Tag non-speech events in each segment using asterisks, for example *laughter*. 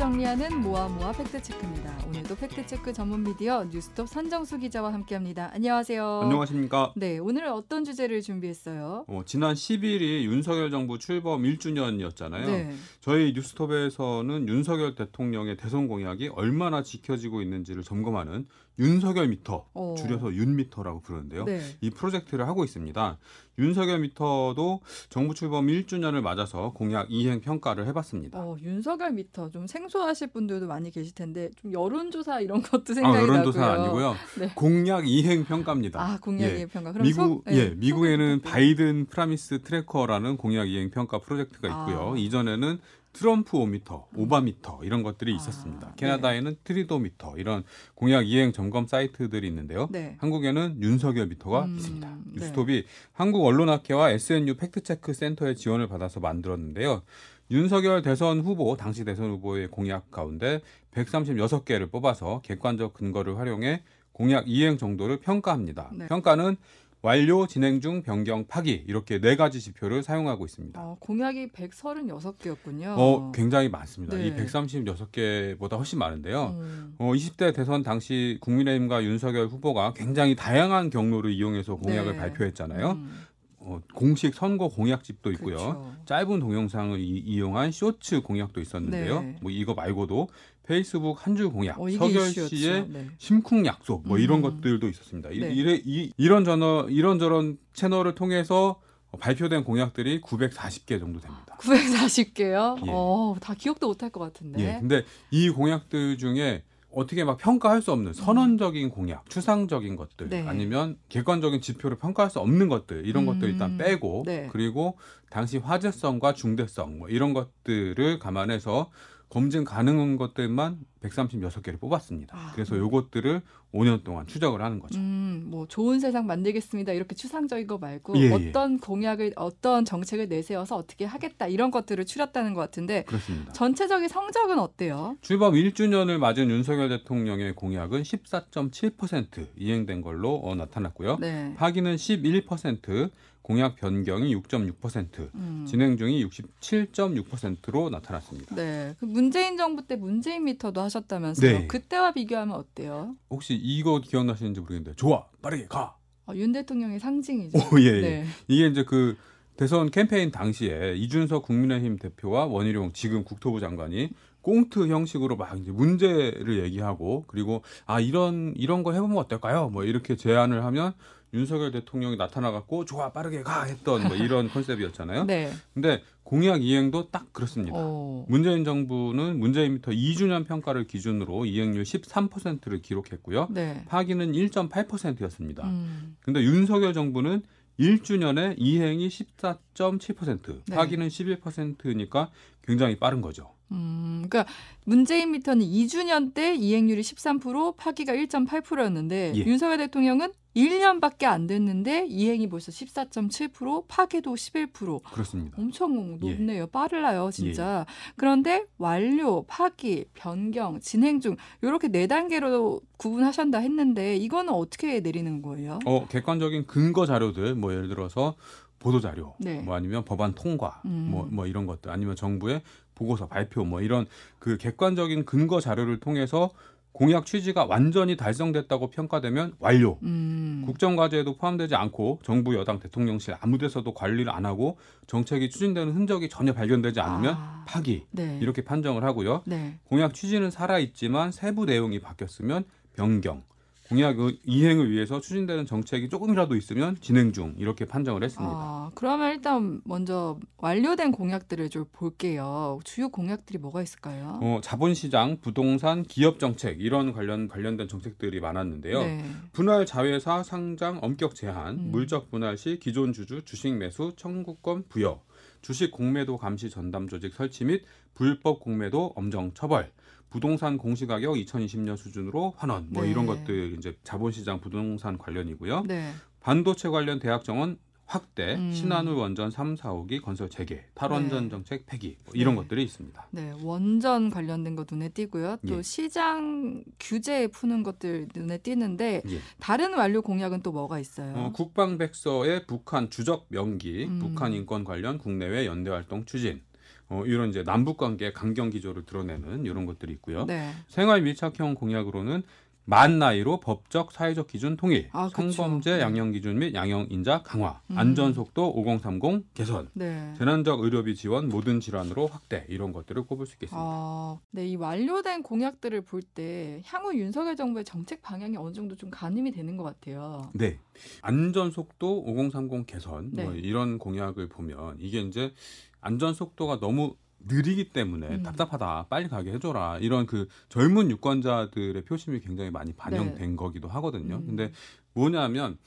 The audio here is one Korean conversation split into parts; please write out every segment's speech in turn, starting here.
정리하는 모아모아 팩트체크입니다. 오늘도 팩트체크 전문 미디어 뉴스톱 선정수 기자와 함께합니다. 안녕하세요. 안녕하십니까. 네, 오늘 어떤 주제를 준비했어요? 어, 지난 10일이 윤석열 정부 출범 1주년이었잖아요. 네. 저희 뉴스톱에서는 윤석열 대통령의 대선 공약이 얼마나 지켜지고 있는지를 점검하는 윤석열 미터, 어. 줄여서 윤미터라고 부르는데요. 네. 이 프로젝트를 하고 있습니다. 윤석열 미터도 정부 출범 1주년을 맞아서 공약 이행 평가를 해봤습니다. 어, 윤석열 미터 좀 생소하실 분들도 많이 계실 텐데 좀 여론조사 이런 것도 아, 생각이 여론조사 나고요. 아니고요. 네. 공약 이행 평가입니다. 아, 공약의 예. 평가. 그럼 미국 속- 네, 예 미국에는. 바이든 Promise Tracker라는 공약 이행 평가 프로젝트가 있고요. 아. 이전에는 트럼프 오미터, 오바미터 이런 것들이 아, 있었습니다. 네. 캐나다에는 트뤼도미터 이런 공약 이행 점검 사이트들이 있는데요. 네. 한국에는 윤석열 미터가 음, 있습니다. 네. 뉴스톱이 한국 언론학회와 SNU 팩트체크 센터의 지원을 받아서 만들었는데요. 윤석열 대선 후보, 당시 대선 후보의 공약 가운데 136개를 뽑아서 객관적 근거를 활용해 공약 이행 정도를 평가합니다. 네. 평가는 완료, 진행 중, 변경, 파기 이렇게 네 가지 지표를 사용하고 있습니다. 어, 공약이 136개였군요. 어, 굉장히 많습니다. 네. 이 136개보다 훨씬 많은데요. 음. 어, 20대 대선 당시 국민의힘과 윤석열 후보가 굉장히 다양한 경로를 이용해서 공약을 네. 발표했잖아요. 음, 어, 공식 선거 공약집도 있고요. 그렇죠. 짧은 동영상을 이, 용한 쇼츠 공약도 있었는데요. 네. 뭐 이거 말고도 페이스북 한 줄 공약, 어, 서결 이슈였죠. 씨의 네. 심쿵 약속, 뭐 이런 음. 것들도 있었습니다. 이, 네. 이래, 이, 이런 저너, 이런저런 채널을 통해서 발표된 공약들이 940개 정도 됩니다. 940개요? 예. 어, 다 기억도 못할 것 같은데. 예. 근데 이 공약들 중에 어떻게 막 평가할 수 없는 선언적인 공약, 추상적인 것들, 네. 아니면 객관적인 지표를 평가할 수 없는 것들, 이런 음. 것들 일단 빼고, 네. 그리고 당시 화제성과 중대성, 뭐 이런 것들을 감안해서 검증 가능한 것들만 136개를 뽑았습니다. 아. 그래서 요것들을 5년 동안 추적을 하는 거죠. 음, 뭐 좋은 세상 만들겠습니다. 이렇게 추상적인 거 말고 예, 예. 어떤 공약을 어떤 정책을 내세워서 어떻게 하겠다 이런 것들을 추렸다는 것 같은데 그렇습니다. 전체적인 성적은 어때요? 출범 1주년을 맞은 윤석열 대통령의 공약은 14.7% 이행된 걸로 어, 나타났고요. 네. 파기는 11%, 공약 변경이 6.6%, 음. 진행 중이 67.6%로 나타났습니다. 네. 그 문재인 정부 때 문재인 미터도 하셨다면서요. 네. 그때와 비교하면 어때요? 혹시 이거 기억나시는지 모르겠는데 좋아 빠르게 가. 어, 윤 대통령의 상징이죠. 오, 예, 예. 네. 이게 이제 그 대선 캠페인 당시에 이준석 국민의힘 대표와 원희룡 지금 국토부 장관이 꽁트 형식으로 막 이제 문제를 얘기하고 그리고 아 이런 이런 거 해보면 어떨까요? 뭐 이렇게 제안을 하면 윤석열 대통령이 나타나갖고 좋아 빠르게 가 했던 뭐 이런 *laughs* 컨셉이었잖아요. 네. 근데 공약 이행도 딱 그렇습니다. 어. 문재인 정부는 문재인부터 2주년 평가를 기준으로 이행률 13%를 기록했고요. 네. 파기는 1.8%였습니다. 음. 근데 윤석열 정부는 1주년에 이행이 14.7%, 네. 파기는 11%니까 굉장히 빠른 거죠. 음, 그러니까 문재인 미터는 2주년 때 이행률이 13%, 파기가 1.8%였는데 예. 윤석열 대통령은 1년밖에 안 됐는데 이행이 벌써 14.7%, 파기도 11%. 그렇습니다. 엄청 예. 높네요. 빠르나요, 진짜. 그런데 완료, 파기, 변경, 진행 중 이렇게 네 단계로 구분하셨다 했는데 이거는 어떻게 내리는 거예요? 어, 객관적인 근거 자료들, 뭐 예를 들어서 보도 자료, 네. 뭐 아니면 법안 통과, 음. 뭐, 뭐 이런 것들, 아니면 정부의 보고서 발표, 뭐 이런 그 객관적인 근거 자료를 통해서 공약 취지가 완전히 달성됐다고 평가되면 완료. 음. 국정과제에도 포함되지 않고 정부 여당 대통령실 아무데서도 관리를 안 하고 정책이 추진되는 흔적이 전혀 발견되지 않으면 아. 파기 네. 이렇게 판정을 하고요. 네. 공약 취지는 살아 있지만 세부 내용이 바뀌었으면 변경. 공약 이행을 위해서 추진되는 정책이 조금이라도 있으면 진행 중 이렇게 판정을 했습니다. 아, 그러면 일단 먼저 완료된 공약들을 좀 볼게요. 주요 공약들이 뭐가 있을까요? 어, 자본시장, 부동산, 기업 정책 이런 관련 관련된 정책들이 많았는데요. 네. 분할 자회사 상장 엄격 제한, 음. 물적 분할 시 기존 주주 주식 매수 청구권 부여, 주식 공매도 감시 전담 조직 설치 및 불법 공매도 엄정 처벌, 부동산 공시가격 2020년 수준으로 환원, 뭐 네. 이런 것들 이제 자본시장 부동산 관련이고요. 네. 반도체 관련 대학 정원 확대, 음. 신한울 원전 3, 4호기 건설 재개, 탈원전 네. 정책 폐기 뭐 이런 네. 것들이 있습니다. 네, 원전 관련된 거 눈에 띄고요. 또 예. 시장 규제 푸는 것들 눈에 띄는데 예. 다른 완료 공약은 또 뭐가 있어요? 어, 국방백서의 북한 주적 명기, 음. 북한 인권 관련 국내외 연대 활동 추진, 어, 이런 이제 남북 관계 강경 기조를 드러내는 이런 것들이 있고요. 네. 생활 밀착형 공약으로는 만 나이로 법적 사회적 기준 통일, 아. 성범죄 네. 양형 기준 및 양형 인자 강화, 음. 안전 속도 5030 개선, 네. 재난적 의료비 지원 모든 질환으로 확대 이런 것들을 꼽을 수 있겠습니다. 어, 네, 이 완료된 공약들을 볼 때 향후 윤석열 정부의 정책 방향이 어느 정도 좀 가늠이 되는 것 같아요. 네. 안전 속도 5030 개선 뭐 네. 이런 공약을 보면 이게 이제 안전 속도가 너무 느리기 때문에 음. 답답하다. 빨리 가게 해줘라. 이런 그 젊은 유권자들의 표심이 굉장히 많이 반영된 거기도 하거든요. 네. 음. 근데 뭐냐면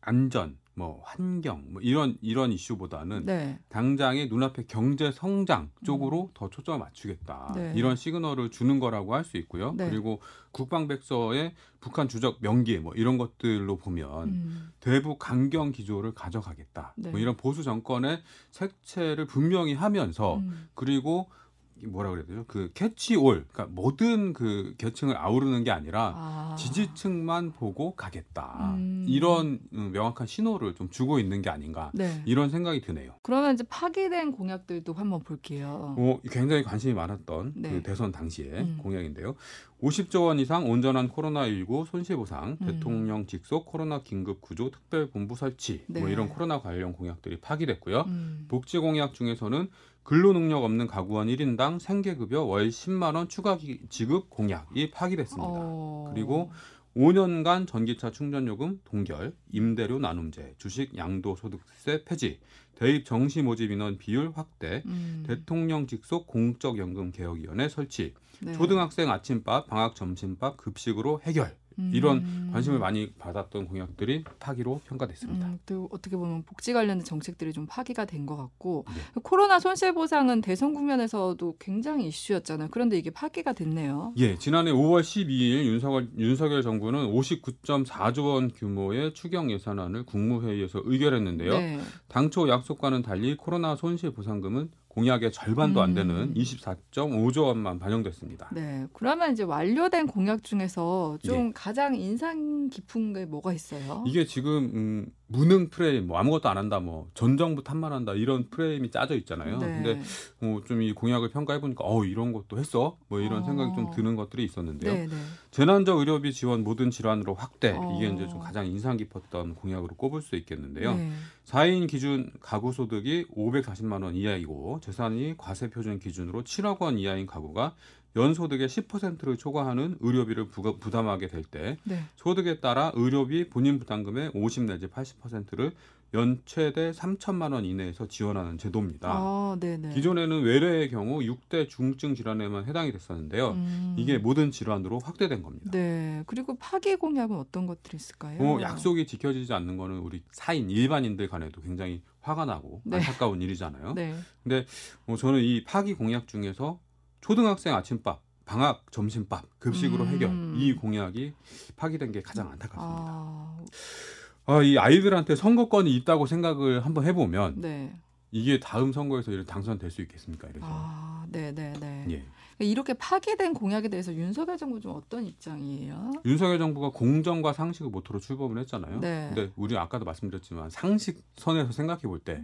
안전, 뭐 환경, 뭐 이런 이런 이슈보다는 네. 당장의 눈앞의 경제 성장 쪽으로 더 초점을 맞추겠다. 네. 이런 시그널을 주는 거라고 할 수 있고요. 네. 그리고 국방백서의 북한 주적 명기 뭐 이런 것들로 보면 음. 대북 강경 기조를 가져가겠다. 네. 뭐 이런 보수 정권의 색채를 분명히 하면서 음. 그리고 이 뭐라 그래야 되죠? 그 캐치올, 그러니까 모든 그 계층을 아우르는 게 아니라 아. 지지층만 보고 가겠다. 음. 이런 음, 명확한 신호를 좀 주고 있는 게 아닌가. 네. 이런 생각이 드네요. 그러면 이제 파기된 공약들도 한번 볼게요. 어, 굉장히 관심이 많았던 네. 그 대선 당시의 음. 공약인데요. 50조 원 이상 온전한 코로나19 손실보상, 음. 대통령 직속 코로나 긴급 구조 특별본부 설치, 뭐 네. 이런 코로나 관련 공약들이 파기됐고요. 음. 복지 공약 중에서는 근로 능력 없는 가구원 1인당 생계급여 월 10만 원 추가 기- 지급 공약이 파기됐습니다. 어. 그리고 5년간 전기차 충전요금 동결, 임대료 나눔제, 주식 양도소득세 폐지, 대입 정시 모집 인원 비율 확대, 음. 대통령 직속 공적연금 개혁위원회 설치, 네. 초등학생 아침밥, 방학 점심밥 급식으로 해결 이런 음. 관심을 많이 받았던 공약들이 파기로 평가됐습니다. 음, 또 어떻게 보면 복지 관련된 정책들이 좀 파기가 된 것 같고 네. 코로나 손실 보상은 대선 국면에서도 굉장히 이슈였잖아요. 그런데 이게 파기가 됐네요. 예, 지난해 5월 12일 윤석열, 윤석열 정부는 59.4조 원 규모의 추경 예산안을 국무회의에서 의결했는데요. 네. 당초 약속과는 달리 코로나 손실 보상금은 공약의 절반도 안 되는 음. 24.5조 원만 반영됐습니다. 네. 그러면 이제 완료된 공약 중에서 좀 예. 가장 인상 깊은 게 뭐가 있어요? 이게 지금 음, 무능 프레임, 뭐 아무것도 안 한다, 뭐 전 정부 탓만한다 이런 프레임이 짜져 있잖아요. 네. 근데 어, 좀이 공약을 평가해 보니까 어 이런 것도 했어, 뭐 이런 어. 생각이 좀 드는 것들이 있었는데요. 네, 네. 재난적 의료비 지원 모든 질환으로 확대 어. 이게 이제 좀 가장 인상 깊었던 공약으로 꼽을 수 있겠는데요. 네. 4인 기준 가구 소득이 540만 원 이하이고 재산이 과세 표준 기준으로 7억 원 이하인 가구가 연소득의 10%를 초과하는 의료비를 부가- 부담하게 될때 네. 소득에 따라 의료비 본인 부담금의 50 내지 80%를 연 최대 3천만 원 이내에서 지원하는 제도입니다. 아. 기존에는 외래의 경우 6대 중증 질환에만 해당이 됐었는데요. 음. 이게 모든 질환으로 확대된 겁니다. 네. 그리고 파기 공약은 어떤 것들이 있을까요? 어, 약속이 지켜지지 않는 거는 우리 사인 일반인들 간에도 굉장히 화가 나고 네. 안타까운 일이잖아요. 네. 어, 저는 이 파기 공약 중에서 초등학생 아침밥, 방학 점심밥, 급식으로 음. 해결 이 공약이 파기된 게 가장 안타깝습니다. 아, 아, 이 아이들한테 선거권이 있다고 생각을 한번 해보면 네. 이게 다음 선거에서 이렇게 당선될 수 있겠습니까? 이래서 아, 네, 네, 네. 예. 이렇게 파기된 공약에 대해서 윤석열 정부 좀 어떤 입장이에요? 윤석열 정부가 공정과 상식을 모토로 출범을 했잖아요. 네. 근데 우리 아까도 말씀드렸지만 상식 선에서 생각해 볼 때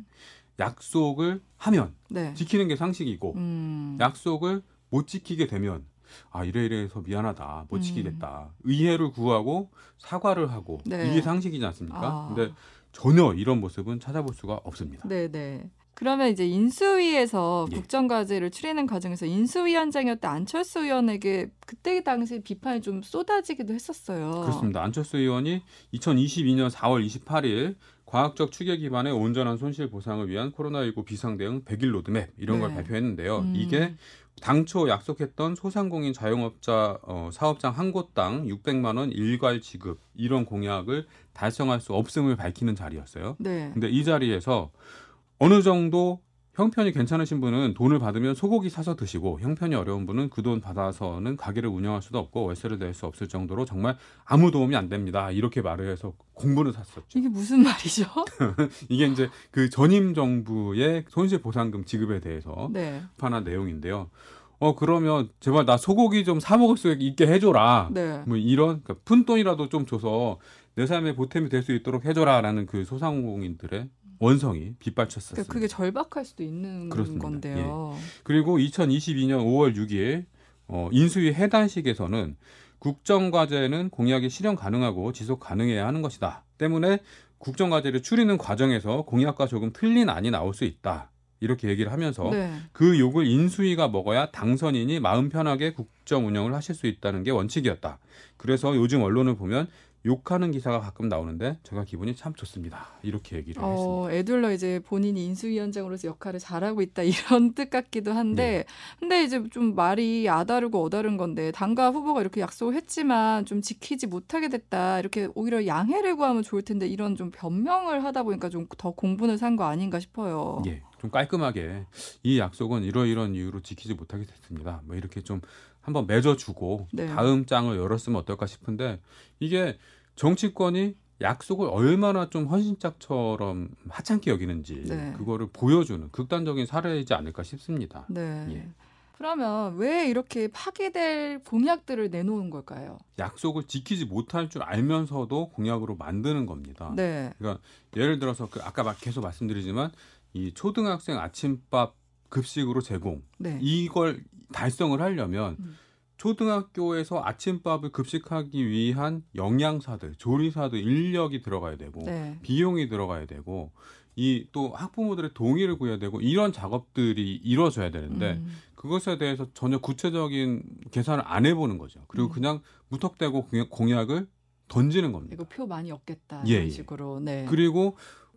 약속을 하면 네. 지키는 게 상식이고 음. 약속을 못 지키게 되면 아 이래 이래해서 미안하다 못 음. 지키겠다 의회를 구하고 사과를 하고 네. 이게 상식이지 않습니까? 아. 근데 전혀 이런 모습은 찾아볼 수가 없습니다. 네, 네. 그러면 이제 인수위에서 예. 국정과제를 추리는 과정에서 인수위원장이었던 안철수 의원에게 그때 당시 비판이 좀 쏟아지기도 했었어요. 그렇습니다. 안철수 의원이 2022년 4월 28일 과학적 추계 기반의 온전한 손실 보상을 위한 코로나19 비상 대응 100일 로드맵 이런 걸 네. 발표했는데요. 음. 이게 당초 약속했던 소상공인 자영업자 어, 사업장 한 곳당 600만 원 일괄 지급 이런 공약을 달성할 수 없음을 밝히는 자리였어요. 네. 근데 이 자리에서 어느 정도 형편이 괜찮으신 분은 돈을 받으면 소고기 사서 드시고 형편이 어려운 분은 그 돈 받아서는 가게를 운영할 수도 없고 월세를 낼 수 없을 정도로 정말 아무 도움이 안 됩니다. 이렇게 말을 해서 공분을 샀었죠. 이게 무슨 말이죠? *laughs* 이게 이제 그 전임 정부의 손실 보상금 지급에 대해서 네. 비판한 내용인데요. 어 그러면 제발 나 소고기 좀 사 먹을 수 있게 해줘라. 네. 뭐 이런 그러니까 푼 돈이라도 좀 줘서 내 삶에 보탬이 될 수 있도록 해줘라라는 그 소상공인들의 원성이 빗발쳤었습니다. 그러니까 그게 절박할 수도 있는 그렇습니다. 건데요. 그리고 2022년 5월 6일 어, 인수위 해단식에서는 국정과제는 공약이 실현 가능하고 지속 가능해야 하는 것이다. 때문에 국정과제를 추리는 과정에서 공약과 조금 틀린 안이 나올 수 있다. 이렇게 얘기를 하면서 네. 그 욕을 인수위가 먹어야 당선인이 마음 편하게 국정 운영을 하실 수 있다는 게 원칙이었다. 그래서 요즘 언론을 보면 욕하는 기사가 가끔 나오는데 제가 기분이 참 좋습니다. 이렇게 얘기를 했습니다. 어, 애들러 이제 본인이 인수위원장으로서 역할을 잘하고 있다 이런 *laughs* 뜻 같기도 한데 네. 근데 이제 좀 말이 아다르고 어다른 건데 당과 후보가 이렇게 약속을 했지만 좀 지키지 못하게 됐다 이렇게 오히려 양해를 구하면 좋을 텐데 이런 좀 변명을 하다 보니까 좀 더 공분을 산 거 아닌가 싶어요. 예, 좀 깔끔하게 이 약속은 이러이러한 이유로 지키지 못하게 됐습니다. 뭐 이렇게 좀 한번 맺어주고 네. 다음 장을 열었으면 어떨까 싶은데 이게 정치권이 약속을 얼마나 좀 헌신짝처럼 하찮게 여기는지 네. 그거를 보여주는 극단적인 사례이지 않을까 싶습니다. 네. 예. 그러면 왜 이렇게 파기될 공약들을 내놓은 걸까요? 약속을 지키지 못할 줄 알면서도 공약으로 만드는 겁니다. 네. 예를 들어서 그 아까 막 계속 말씀드리지만 이 초등학생 아침밥 급식으로 제공 네. 이걸 달성을 하려면 음. 초등학교에서 아침밥을 급식하기 위한 영양사들, 조리사들 인력이 들어가야 되고 네. 비용이 들어가야 되고 이 또 학부모들의 동의를 구해야 되고 이런 작업들이 이루어져야 되는데 음. 그것에 대해서 전혀 구체적인 계산을 안 해보는 거죠. 그리고 음. 그냥 무턱대고 공약- 공약을 던지는 겁니다. 이거 표 많이 얻겠다 예, 이런 예. 식으로. 네. 그리고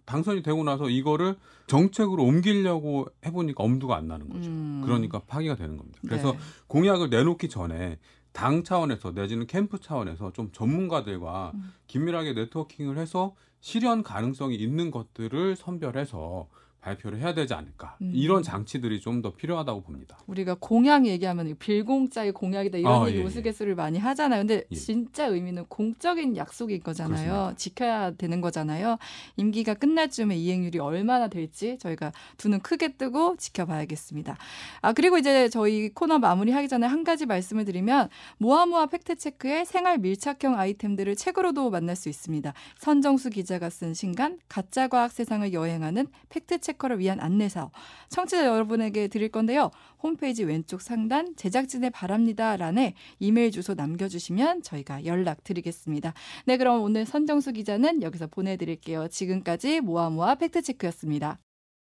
당선이 되고 나서 이거를 정책으로 옮기려고 해보니까 엄두가 안 나는 거죠. 음. 그러니까 파기가 되는 겁니다. 그래서 네. 공약을 내놓기 전에 당 차원에서 내지는 캠프 차원에서 좀 전문가들과 음. 긴밀하게 네트워킹을 해서 실현 가능성이 있는 것들을 선별해서 발표를 해야 되지 않을까. 음. 이런 장치들이 좀 더 필요하다고 봅니다. 우리가 공약 얘기하면 빌공짜의 공약이다 이런 아, 얘기 예, 예. 우스갯소리를 많이 하잖아요. 근데 예. 진짜 의미는 공적인 약속인 거잖아요. 그렇습니다. 지켜야 되는 거잖아요. 임기가 끝날 즈음에 이행률이 얼마나 될지 저희가 두 눈 크게 뜨고 지켜봐야겠습니다. 아 그리고 이제 저희 코너 마무리하기 전에 한 가지 말씀을 드리면 모아모아 팩트체크의 생활 밀착형 아이템들을 책으로도 만날 수 있습니다. 선정수 기자가 쓴 신간 가짜 과학 세상을 여행하는 팩트체커를 위한 안내서 청취자 여러분에게 드릴 건데요. 홈페이지 왼쪽 상단 제작진의 바랍니다 란에 이메일 주소 남겨주시면 저희가 연락 드리겠습니다. 네, 그럼 오늘 선정수 기자는 여기서 보내드릴게요. 지금까지 모아모아 팩트체크였습니다.